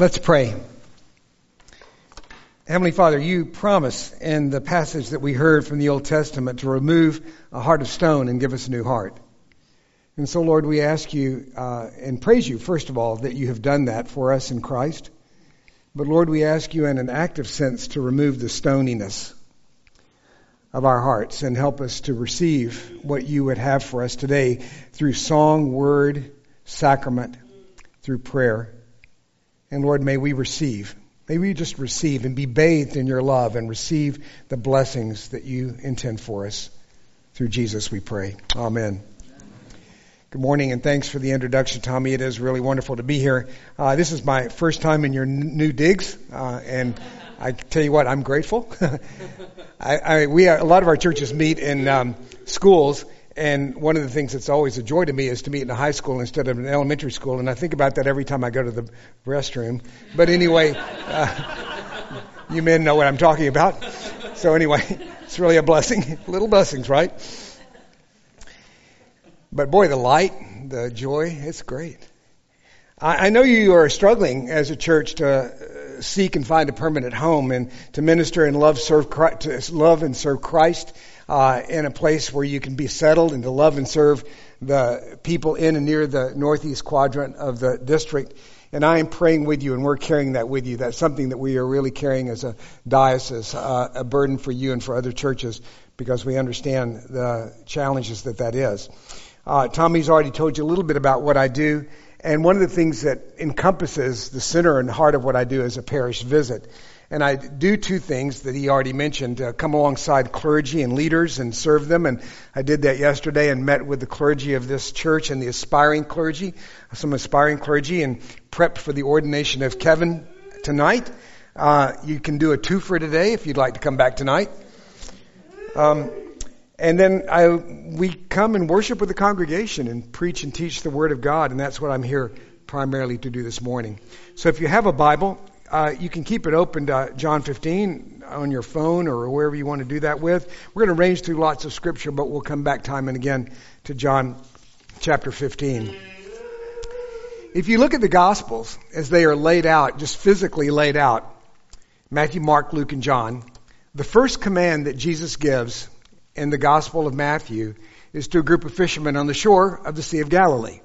Let's pray. Heavenly Father, you promise in the passage that we heard from the Old Testament to remove a heart of stone and give us a new heart. And so, Lord, we ask you uh, and praise you, first of all, that you have done that for us in Christ. But, Lord, we ask you in an active sense to remove the stoniness of our hearts and help us to receive what you would have for us today through song, word, sacrament, through prayer. And Lord, may we receive. May we just receive and be bathed in your love and receive the blessings that you intend for us. Through Jesus we pray. Amen. Good morning and thanks for the introduction, Tommy. It is really wonderful to be here. Uh, this is my first time in your n- new digs, uh, and I tell you what, I'm grateful. I, I, we a lot of our churches meet in um, schools, and one of the things that's always a joy to me is to meet in a high school instead of an elementary school, and I think about that every time I go to the restroom. But anyway, uh, you men know what I'm talking about. So anyway, it's really a blessing. Little blessings, right? But boy, the light, the joy, it's great. I, I know you are struggling as a church to seek and find a permanent home and to minister and love, serve Christ, to love and serve Christ uh, in a place where you can be settled and to love and serve the people in and near the northeast quadrant of the district. And I am praying with you, and we're carrying that with you. That's something that we are really carrying as a diocese, uh, a burden for you and for other churches, because we understand the challenges that that is. Uh, Tommy's already told you a little bit about what I do. And one of the things that encompasses the center and heart of what I do is a parish visit. And I do two things that he already mentioned uh, come alongside clergy and leaders and serve them. And I did that yesterday and met with the clergy of this church and the aspiring clergy, some aspiring clergy, and prepped for the ordination of Kevin tonight. Uh, you can do a two for today if you'd like to come back tonight. Um, and then I, we come and worship with the congregation and preach and teach the Word of God, and that's what I'm here primarily to do this morning. So if you have a Bible, uh, you can keep it open to John 15 on your phone or wherever you want to do that with. We're going to range through lots of Scripture, but we'll come back time and again to John chapter 15. If you look at the Gospels as they are laid out, just physically laid out, Matthew, Mark, Luke, and John, the first command that Jesus gives in the Gospel of Matthew is to a group of fishermen on the shore of the Sea of Galilee.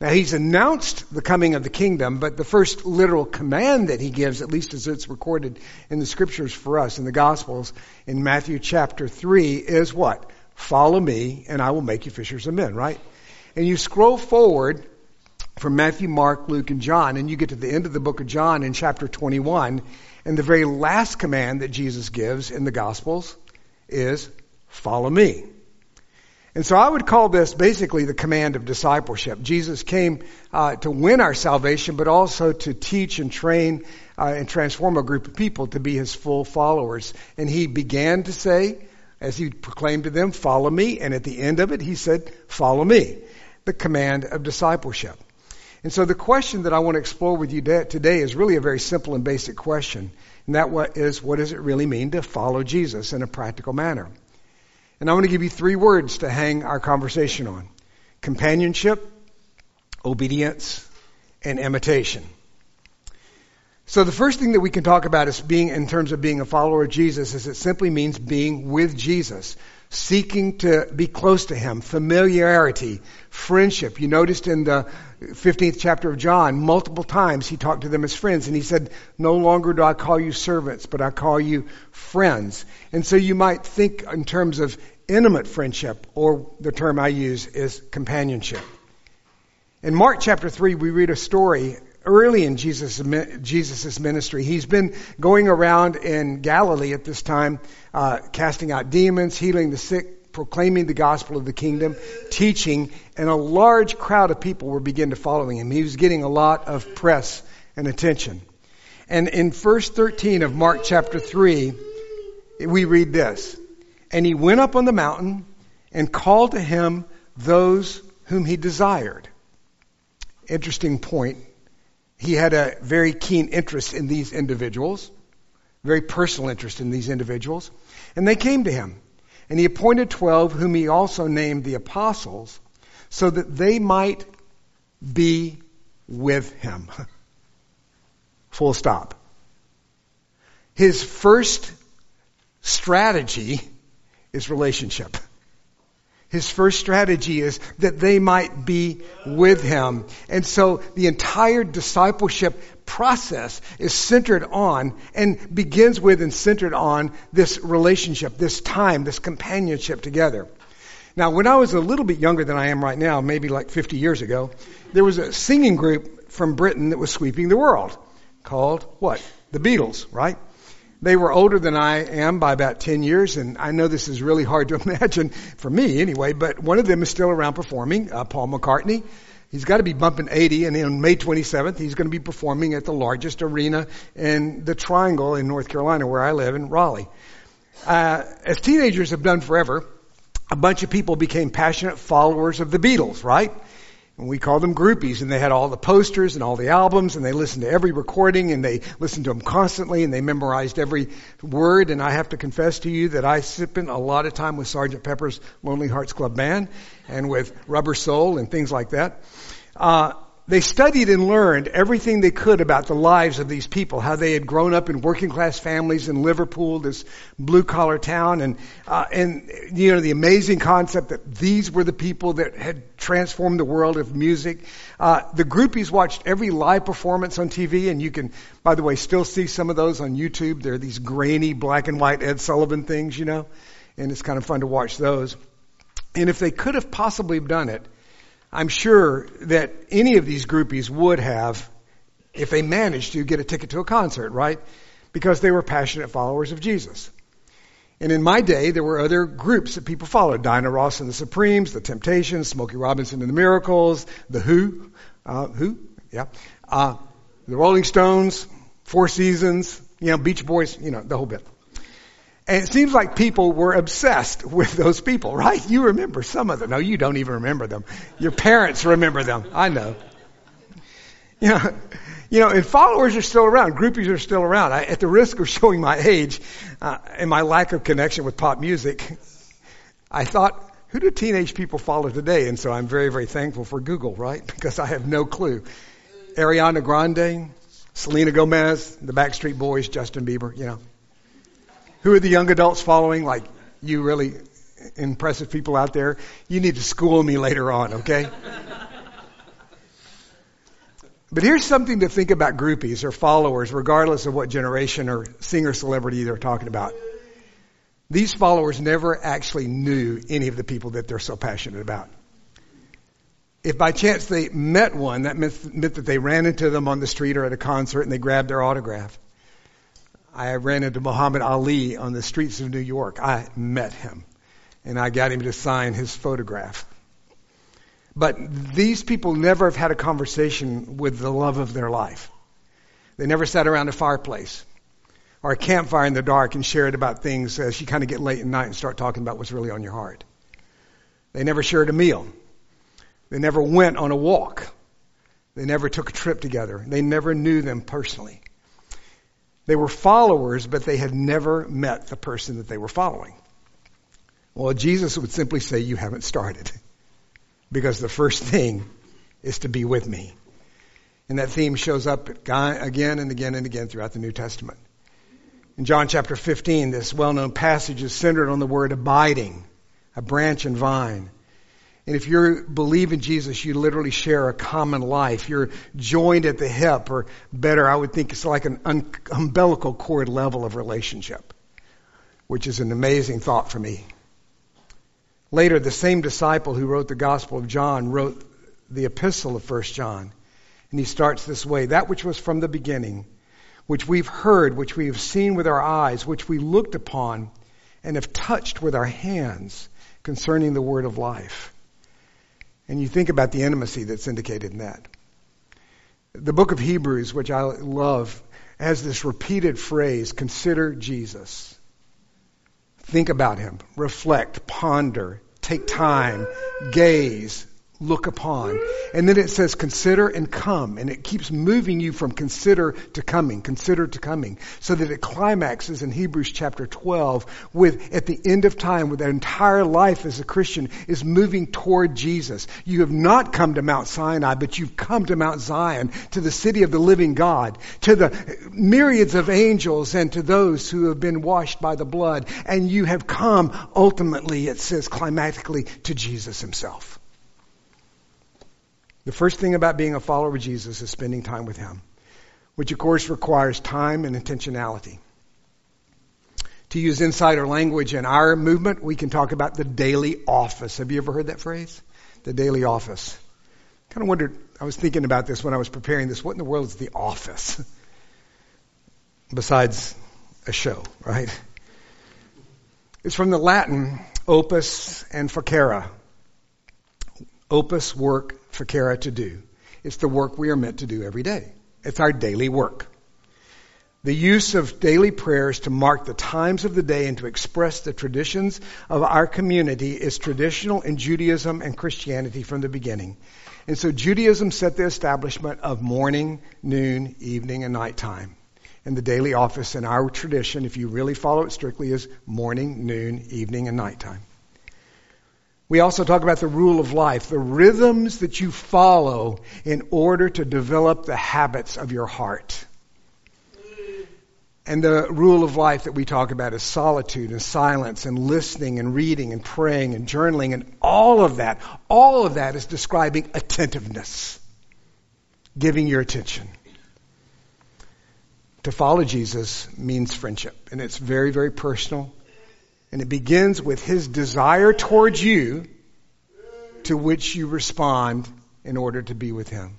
Now he's announced the coming of the kingdom, but the first literal command that he gives, at least as it's recorded in the scriptures for us in the Gospels, in Matthew chapter 3, is what? Follow me and I will make you fishers of men, right? And you scroll forward from Matthew, Mark, Luke, and John, and you get to the end of the book of John in chapter 21, and the very last command that Jesus gives in the Gospels is follow me. And so I would call this basically the command of discipleship. Jesus came uh, to win our salvation, but also to teach and train uh, and transform a group of people to be his full followers. And he began to say, as he proclaimed to them, follow me. And at the end of it, he said, follow me. The command of discipleship. And so the question that I want to explore with you today is really a very simple and basic question. And that is, what does it really mean to follow Jesus in a practical manner? And I want to give you three words to hang our conversation on companionship, obedience, and imitation. So the first thing that we can talk about is being, in terms of being a follower of Jesus, is it simply means being with Jesus, seeking to be close to Him, familiarity, friendship. You noticed in the 15th chapter of John, multiple times he talked to them as friends, and he said, No longer do I call you servants, but I call you friends. And so you might think in terms of intimate friendship, or the term I use is companionship. In Mark chapter 3, we read a story early in Jesus' Jesus's ministry. He's been going around in Galilee at this time, uh, casting out demons, healing the sick, proclaiming the gospel of the kingdom, teaching, and a large crowd of people were beginning to follow him. He was getting a lot of press and attention. And in verse 13 of Mark chapter 3, we read this. And he went up on the mountain and called to him those whom he desired. Interesting point. He had a very keen interest in these individuals, very personal interest in these individuals. And they came to him. And he appointed twelve, whom he also named the apostles, so that they might be with him. Full stop. His first strategy is relationship. His first strategy is that they might be with him. And so the entire discipleship process is centered on and begins with and centered on this relationship, this time, this companionship together. Now, when I was a little bit younger than I am right now, maybe like 50 years ago, there was a singing group from Britain that was sweeping the world called what? The Beatles, right? They were older than I am by about 10 years, and I know this is really hard to imagine for me anyway, but one of them is still around performing, uh, Paul McCartney. He's got to be bumping 80, and on May 27th, he's going to be performing at the largest arena in the Triangle in North Carolina, where I live in Raleigh. Uh, as teenagers have done forever, a bunch of people became passionate followers of the Beatles, right? And we called them groupies, and they had all the posters and all the albums, and they listened to every recording, and they listened to them constantly, and they memorized every word. And I have to confess to you that I spent a lot of time with Sergeant Pepper's Lonely Hearts Club Band, and with Rubber Soul and things like that. Uh, they studied and learned everything they could about the lives of these people, how they had grown up in working class families in Liverpool, this blue collar town, and uh, and you know the amazing concept that these were the people that had transformed the world of music. Uh, the groupies watched every live performance on TV, and you can, by the way, still see some of those on YouTube. They're these grainy black and white Ed Sullivan things, you know, and it's kind of fun to watch those. And if they could have possibly done it I'm sure that any of these groupies would have, if they managed to, get a ticket to a concert, right? Because they were passionate followers of Jesus. And in my day, there were other groups that people followed. Diana Ross and the Supremes, the Temptations, Smokey Robinson and the Miracles, the Who, uh, Who, yeah, uh, the Rolling Stones, Four Seasons, you know, Beach Boys, you know, the whole bit. And it seems like people were obsessed with those people, right? You remember some of them. No, you don't even remember them. Your parents remember them. I know. You know, you know, and followers are still around. Groupies are still around. I, at the risk of showing my age uh, and my lack of connection with pop music, I thought, who do teenage people follow today? And so I'm very, very thankful for Google, right? Because I have no clue. Ariana Grande, Selena Gomez, the Backstreet Boys, Justin Bieber, you know. Who are the young adults following? Like you really impressive people out there. You need to school me later on, okay? but here's something to think about groupies or followers, regardless of what generation or singer celebrity they're talking about. These followers never actually knew any of the people that they're so passionate about. If by chance they met one, that meant, meant that they ran into them on the street or at a concert and they grabbed their autograph. I ran into Muhammad Ali on the streets of New York. I met him and I got him to sign his photograph. But these people never have had a conversation with the love of their life. They never sat around a fireplace or a campfire in the dark and shared about things as you kind of get late at night and start talking about what's really on your heart. They never shared a meal. They never went on a walk. They never took a trip together. They never knew them personally. They were followers, but they had never met the person that they were following. Well, Jesus would simply say, You haven't started. Because the first thing is to be with me. And that theme shows up again and again and again throughout the New Testament. In John chapter 15, this well known passage is centered on the word abiding, a branch and vine. And if you believe in Jesus, you literally share a common life. You're joined at the hip, or better, I would think it's like an un- umbilical cord level of relationship, which is an amazing thought for me. Later, the same disciple who wrote the Gospel of John wrote the epistle of 1 John. And he starts this way That which was from the beginning, which we've heard, which we have seen with our eyes, which we looked upon and have touched with our hands concerning the word of life. And you think about the intimacy that's indicated in that. The book of Hebrews, which I love, has this repeated phrase consider Jesus. Think about him, reflect, ponder, take time, gaze, look upon. And then it says consider and come. And it keeps moving you from consider to coming, consider to coming. So that it climaxes in Hebrews chapter 12 with, at the end of time, with their entire life as a Christian is moving toward Jesus. You have not come to Mount Sinai, but you've come to Mount Zion, to the city of the living God, to the myriads of angels and to those who have been washed by the blood. And you have come ultimately, it says climactically, to Jesus himself. The first thing about being a follower of Jesus is spending time with Him, which of course requires time and intentionality. To use insider language in our movement, we can talk about the daily office. Have you ever heard that phrase? The daily office. Kind of wondered, I was thinking about this when I was preparing this. What in the world is the office? Besides a show, right? It's from the Latin opus and facere. Opus, work, facere to do. It's the work we are meant to do every day. It's our daily work. The use of daily prayers to mark the times of the day and to express the traditions of our community is traditional in Judaism and Christianity from the beginning. And so Judaism set the establishment of morning, noon, evening, and nighttime. And the daily office in our tradition, if you really follow it strictly, is morning, noon, evening, and nighttime. We also talk about the rule of life, the rhythms that you follow in order to develop the habits of your heart. And the rule of life that we talk about is solitude and silence and listening and reading and praying and journaling and all of that. All of that is describing attentiveness, giving your attention. To follow Jesus means friendship, and it's very, very personal. And it begins with his desire towards you to which you respond in order to be with him.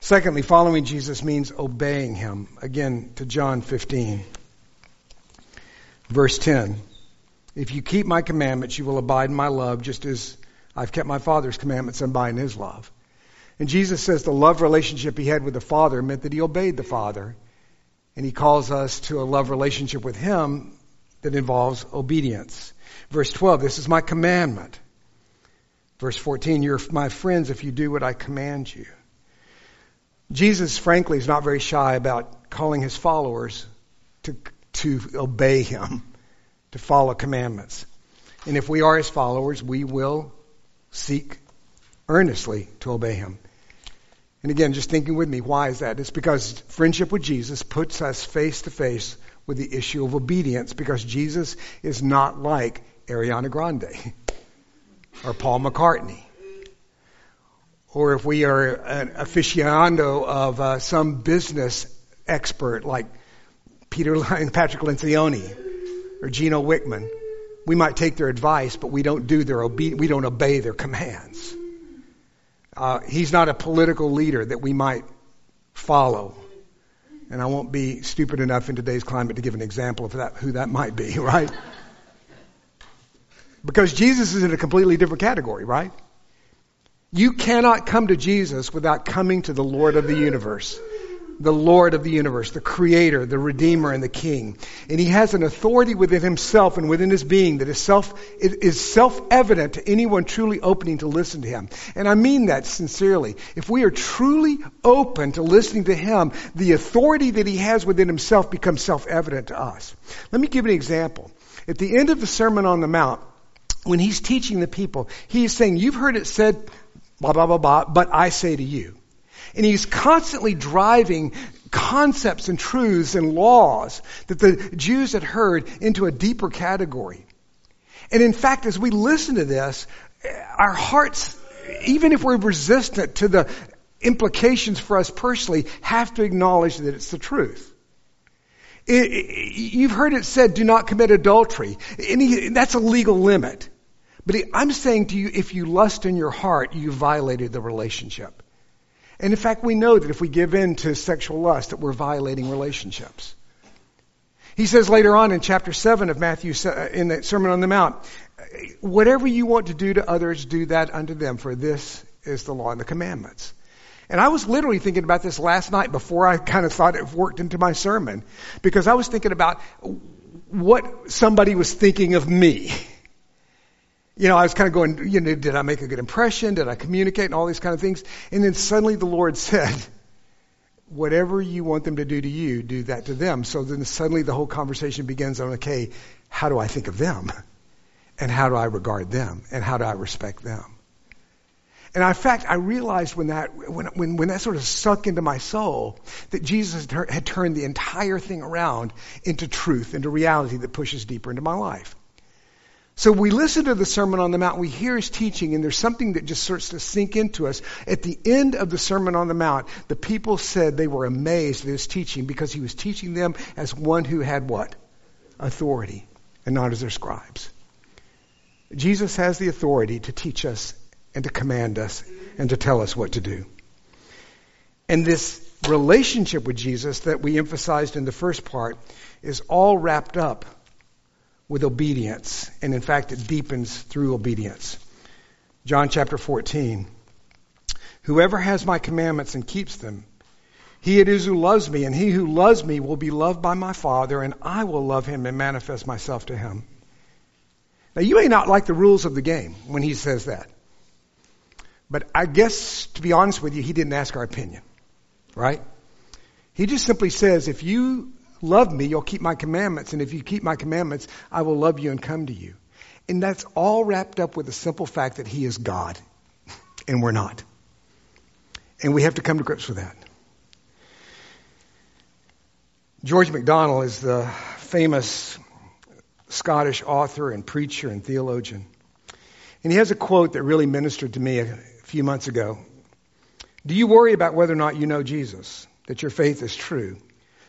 Secondly, following Jesus means obeying him. Again, to John 15, verse 10. If you keep my commandments, you will abide in my love, just as I've kept my Father's commandments and abide in his love. And Jesus says the love relationship he had with the Father meant that he obeyed the Father. And he calls us to a love relationship with him that involves obedience. Verse 12, this is my commandment. Verse 14, you're my friends if you do what I command you. Jesus, frankly, is not very shy about calling his followers to, to obey him, to follow commandments. And if we are his followers, we will seek earnestly to obey him. And again, just thinking with me, why is that? It's because friendship with Jesus puts us face to face with the issue of obedience because Jesus is not like Ariana Grande or Paul McCartney. Or if we are an aficionado of uh, some business expert like Peter Lyon, Patrick Lencioni or Gino Wickman, we might take their advice, but we don't do their obe- we don't obey their commands. Uh, he's not a political leader that we might follow. And I won't be stupid enough in today's climate to give an example of that, who that might be, right? Because Jesus is in a completely different category, right? You cannot come to Jesus without coming to the Lord of the universe the Lord of the universe, the Creator, the Redeemer, and the King. And He has an authority within Himself and within His being that is self is self-evident to anyone truly opening to listen to Him. And I mean that sincerely. If we are truly open to listening to Him, the authority that He has within Himself becomes self-evident to us. Let me give an example. At the end of the Sermon on the Mount, when He's teaching the people, He is saying, "You've heard it said." Blah, blah, blah, blah, but I say to you. And he's constantly driving concepts and truths and laws that the Jews had heard into a deeper category. And in fact, as we listen to this, our hearts, even if we're resistant to the implications for us personally, have to acknowledge that it's the truth. It, it, you've heard it said, do not commit adultery. That's a legal limit. But I'm saying to you, if you lust in your heart, you violated the relationship. And in fact, we know that if we give in to sexual lust, that we're violating relationships. He says later on in chapter 7 of Matthew, uh, in the Sermon on the Mount, whatever you want to do to others, do that unto them, for this is the law and the commandments. And I was literally thinking about this last night before I kind of thought it worked into my sermon, because I was thinking about what somebody was thinking of me. You know, I was kind of going, you know, did I make a good impression? Did I communicate and all these kind of things? And then suddenly the Lord said, whatever you want them to do to you, do that to them. So then suddenly the whole conversation begins on, okay, how do I think of them? And how do I regard them? And how do I respect them? And in fact, I realized when that, when, when, when that sort of sunk into my soul, that Jesus had turned the entire thing around into truth, into reality that pushes deeper into my life. So we listen to the Sermon on the Mount, we hear his teaching, and there's something that just starts to sink into us. At the end of the Sermon on the Mount, the people said they were amazed at his teaching because he was teaching them as one who had what? Authority, and not as their scribes. Jesus has the authority to teach us and to command us and to tell us what to do. And this relationship with Jesus that we emphasized in the first part is all wrapped up with obedience. And in fact, it deepens through obedience. John chapter 14. Whoever has my commandments and keeps them, he it is who loves me, and he who loves me will be loved by my Father, and I will love him and manifest myself to him. Now, you may not like the rules of the game when he says that. But I guess, to be honest with you, he didn't ask our opinion, right? He just simply says, if you love me, you'll keep my commandments. And if you keep my commandments, I will love you and come to you. And that's all wrapped up with the simple fact that he is God and we're not. And we have to come to grips with that. George MacDonald is the famous Scottish author and preacher and theologian. And he has a quote that really ministered to me a few months ago. Do you worry about whether or not you know Jesus, that your faith is true?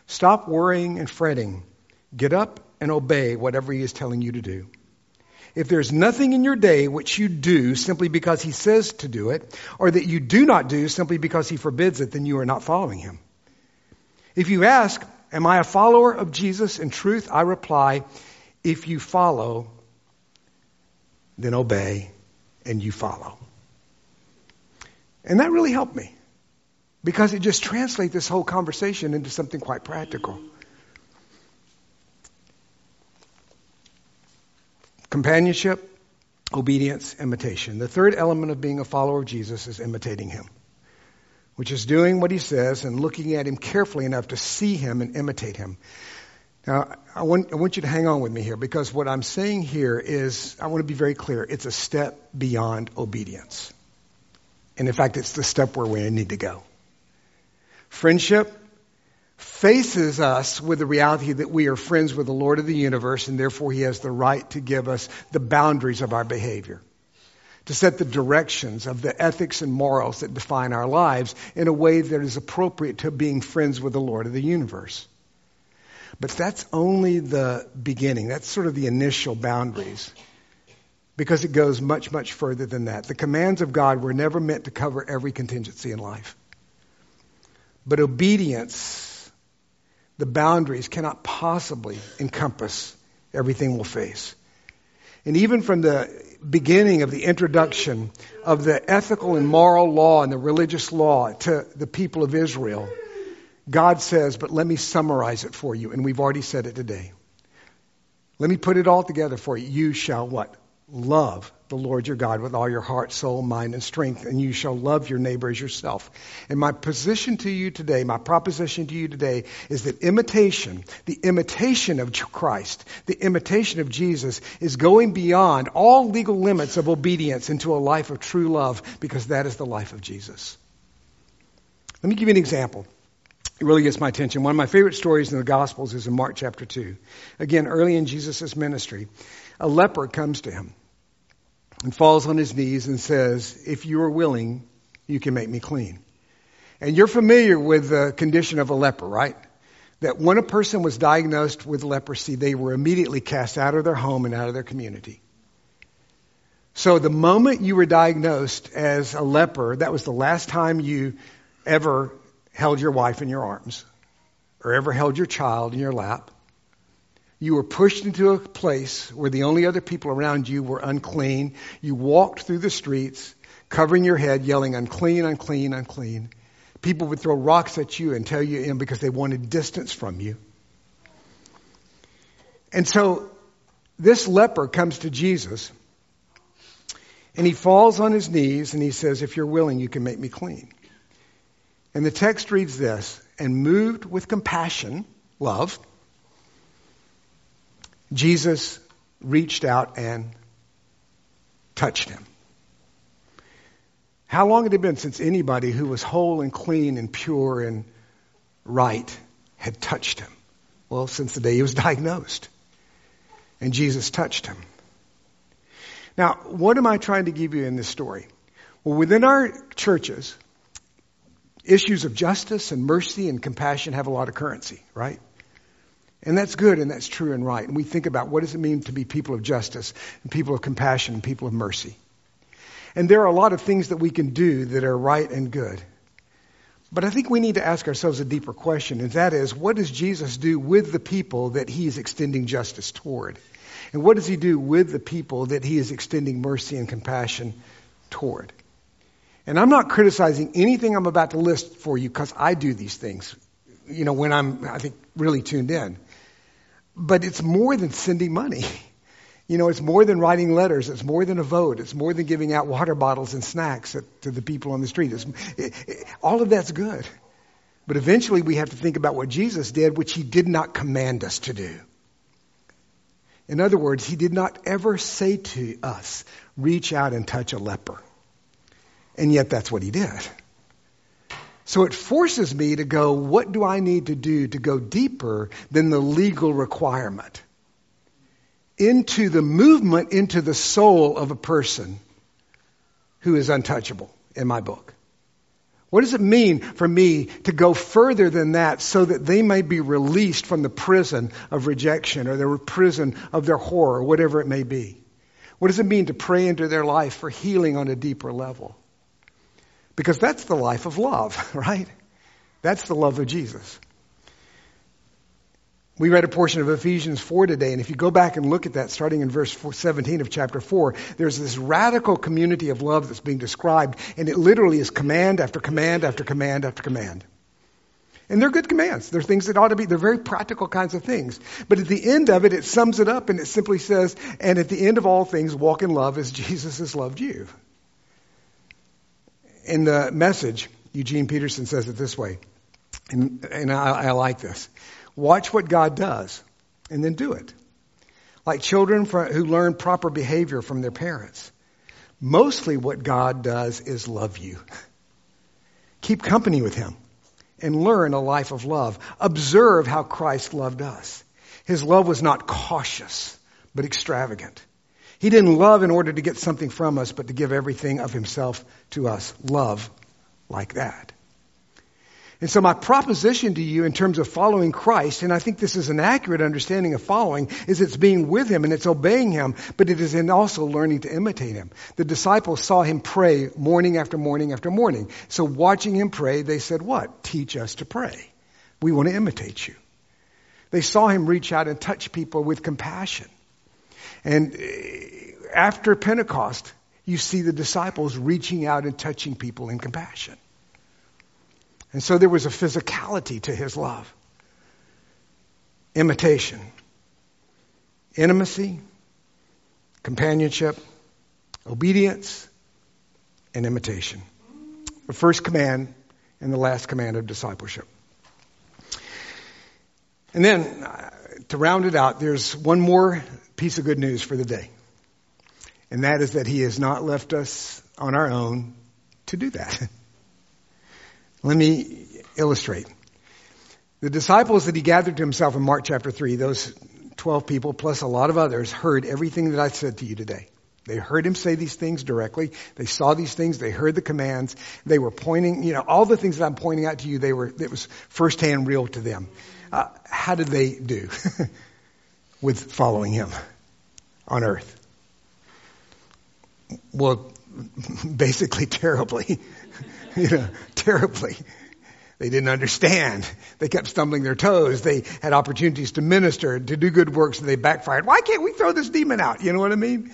Stop worrying and fretting. Get up and obey whatever He is telling you to do. If there's nothing in your day which you do simply because He says to do it, or that you do not do simply because He forbids it, then you are not following Him. If you ask, Am I a follower of Jesus in truth? I reply, If you follow, then obey, and you follow. And that really helped me because it just translates this whole conversation into something quite practical. Companionship, obedience, imitation. The third element of being a follower of Jesus is imitating him, which is doing what he says and looking at him carefully enough to see him and imitate him. Now, I want, I want you to hang on with me here because what I'm saying here is, I want to be very clear, it's a step beyond obedience. And in fact, it's the step where we need to go. Friendship faces us with the reality that we are friends with the Lord of the universe, and therefore He has the right to give us the boundaries of our behavior, to set the directions of the ethics and morals that define our lives in a way that is appropriate to being friends with the Lord of the universe. But that's only the beginning. That's sort of the initial boundaries. Because it goes much, much further than that. The commands of God were never meant to cover every contingency in life. But obedience, the boundaries cannot possibly encompass everything we'll face. And even from the beginning of the introduction of the ethical and moral law and the religious law to the people of Israel, God says, but let me summarize it for you. And we've already said it today. Let me put it all together for you. You shall what? Love the Lord your God with all your heart, soul, mind, and strength, and you shall love your neighbor as yourself. And my position to you today, my proposition to you today, is that imitation, the imitation of Christ, the imitation of Jesus, is going beyond all legal limits of obedience into a life of true love, because that is the life of Jesus. Let me give you an example. It really gets my attention. One of my favorite stories in the Gospels is in Mark chapter 2. Again, early in Jesus' ministry, a leper comes to him and falls on his knees and says, If you are willing, you can make me clean. And you're familiar with the condition of a leper, right? That when a person was diagnosed with leprosy, they were immediately cast out of their home and out of their community. So the moment you were diagnosed as a leper, that was the last time you ever held your wife in your arms or ever held your child in your lap. You were pushed into a place where the only other people around you were unclean. You walked through the streets, covering your head, yelling, unclean, unclean, unclean. People would throw rocks at you and tell you in because they wanted distance from you. And so this leper comes to Jesus And he falls on his knees and he says, If you're willing, you can make me clean. And the text reads this And moved with compassion, love, Jesus reached out and touched him. How long had it been since anybody who was whole and clean and pure and right had touched him? Well, since the day he was diagnosed. And Jesus touched him. Now, what am I trying to give you in this story? Well, within our churches, issues of justice and mercy and compassion have a lot of currency, right? And that's good and that's true and right. And we think about what does it mean to be people of justice and people of compassion and people of mercy. And there are a lot of things that we can do that are right and good. But I think we need to ask ourselves a deeper question, and that is, what does Jesus do with the people that he is extending justice toward? And what does he do with the people that he is extending mercy and compassion toward? And I'm not criticizing anything I'm about to list for you because I do these things, you know, when I'm, I think, really tuned in. But it's more than sending money. You know, it's more than writing letters. It's more than a vote. It's more than giving out water bottles and snacks at, to the people on the street. It, it, all of that's good. But eventually we have to think about what Jesus did, which he did not command us to do. In other words, he did not ever say to us, reach out and touch a leper. And yet that's what he did. So it forces me to go, what do I need to do to go deeper than the legal requirement? into the movement into the soul of a person who is untouchable in my book. What does it mean for me to go further than that so that they may be released from the prison of rejection or the prison of their horror, whatever it may be? What does it mean to pray into their life for healing on a deeper level? Because that's the life of love, right? That's the love of Jesus. We read a portion of Ephesians 4 today, and if you go back and look at that, starting in verse 17 of chapter 4, there's this radical community of love that's being described, and it literally is command after command after command after command. And they're good commands. They're things that ought to be, they're very practical kinds of things. But at the end of it, it sums it up and it simply says, and at the end of all things, walk in love as Jesus has loved you. In the message, Eugene Peterson says it this way, and, and I, I like this. Watch what God does and then do it. Like children who learn proper behavior from their parents. Mostly what God does is love you. Keep company with Him and learn a life of love. Observe how Christ loved us. His love was not cautious, but extravagant. He didn't love in order to get something from us, but to give everything of Himself to us. Love like that. And so my proposition to you in terms of following Christ, and I think this is an accurate understanding of following, is it's being with Him and it's obeying Him, but it is in also learning to imitate Him. The disciples saw Him pray morning after morning after morning. So watching Him pray, they said, what? Teach us to pray. We want to imitate you. They saw Him reach out and touch people with compassion. And eh, after Pentecost, you see the disciples reaching out and touching people in compassion. And so there was a physicality to his love. Imitation, intimacy, companionship, obedience, and imitation. The first command and the last command of discipleship. And then, to round it out, there's one more piece of good news for the day. And that is that he has not left us on our own to do that. Let me illustrate. The disciples that he gathered to himself in Mark chapter 3, those 12 people plus a lot of others, heard everything that I said to you today. They heard him say these things directly. They saw these things. They heard the commands. They were pointing, you know, all the things that I'm pointing out to you, they were, it was firsthand real to them. Uh, how did they do with following him on earth? Well, basically terribly. you know, terribly. They didn't understand. They kept stumbling their toes. They had opportunities to minister, to do good works, and they backfired. Why can't we throw this demon out? You know what I mean?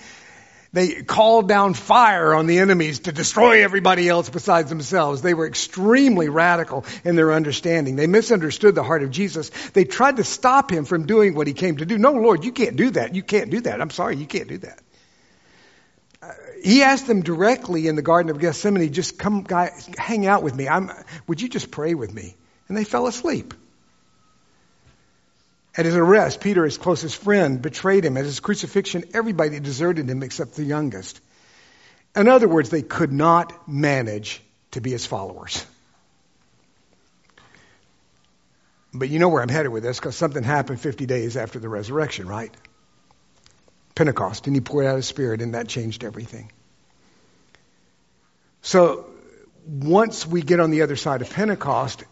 They called down fire on the enemies to destroy everybody else besides themselves. They were extremely radical in their understanding. They misunderstood the heart of Jesus. They tried to stop him from doing what he came to do. No, Lord, you can't do that. You can't do that. I'm sorry, you can't do that. Uh, he asked them directly in the Garden of Gethsemane, just come, guys, hang out with me. I'm, would you just pray with me? And they fell asleep. At his arrest, Peter, his closest friend, betrayed him. At his crucifixion, everybody deserted him except the youngest. In other words, they could not manage to be his followers. But you know where I'm headed with this because something happened 50 days after the resurrection, right? Pentecost, and he poured out his spirit, and that changed everything. So once we get on the other side of Pentecost,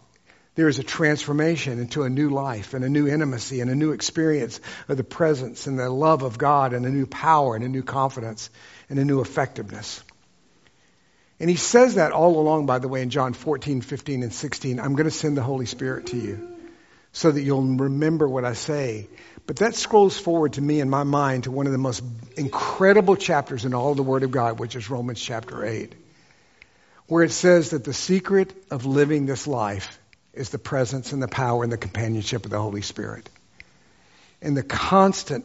there is a transformation into a new life and a new intimacy and a new experience of the presence and the love of God and a new power and a new confidence and a new effectiveness. And he says that all along, by the way, in John 14, 15, and 16. I'm going to send the Holy Spirit to you so that you'll remember what I say. But that scrolls forward to me in my mind to one of the most incredible chapters in all the Word of God, which is Romans chapter 8, where it says that the secret of living this life is the presence and the power and the companionship of the Holy Spirit. And the constant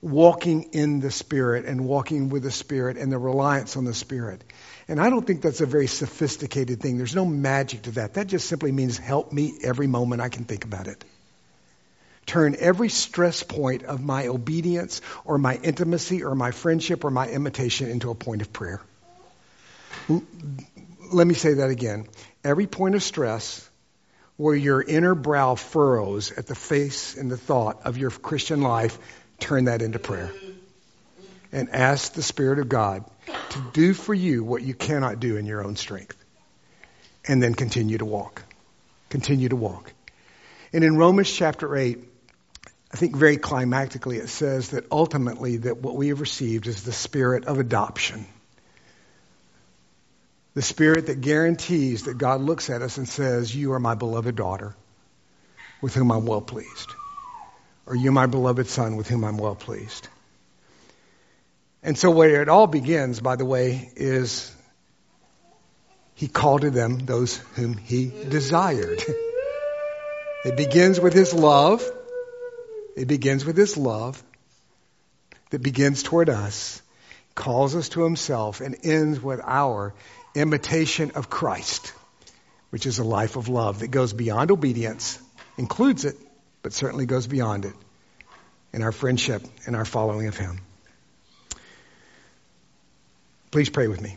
walking in the Spirit and walking with the Spirit and the reliance on the Spirit. And I don't think that's a very sophisticated thing. There's no magic to that. That just simply means help me every moment I can think about it. Turn every stress point of my obedience or my intimacy or my friendship or my imitation into a point of prayer. Let me say that again. Every point of stress where your inner brow furrows at the face and the thought of your Christian life, turn that into prayer. And ask the Spirit of God to do for you what you cannot do in your own strength. And then continue to walk. Continue to walk. And in Romans chapter 8, I think very climactically it says that ultimately that what we have received is the spirit of adoption. The spirit that guarantees that God looks at us and says, You are my beloved daughter with whom I'm well pleased. Or you my beloved son with whom I'm well pleased. And so where it all begins, by the way, is he called to them those whom he desired. it begins with his love. It begins with his love that begins toward us, calls us to himself, and ends with our imitation of Christ, which is a life of love that goes beyond obedience, includes it, but certainly goes beyond it in our friendship and our following of him. Please pray with me.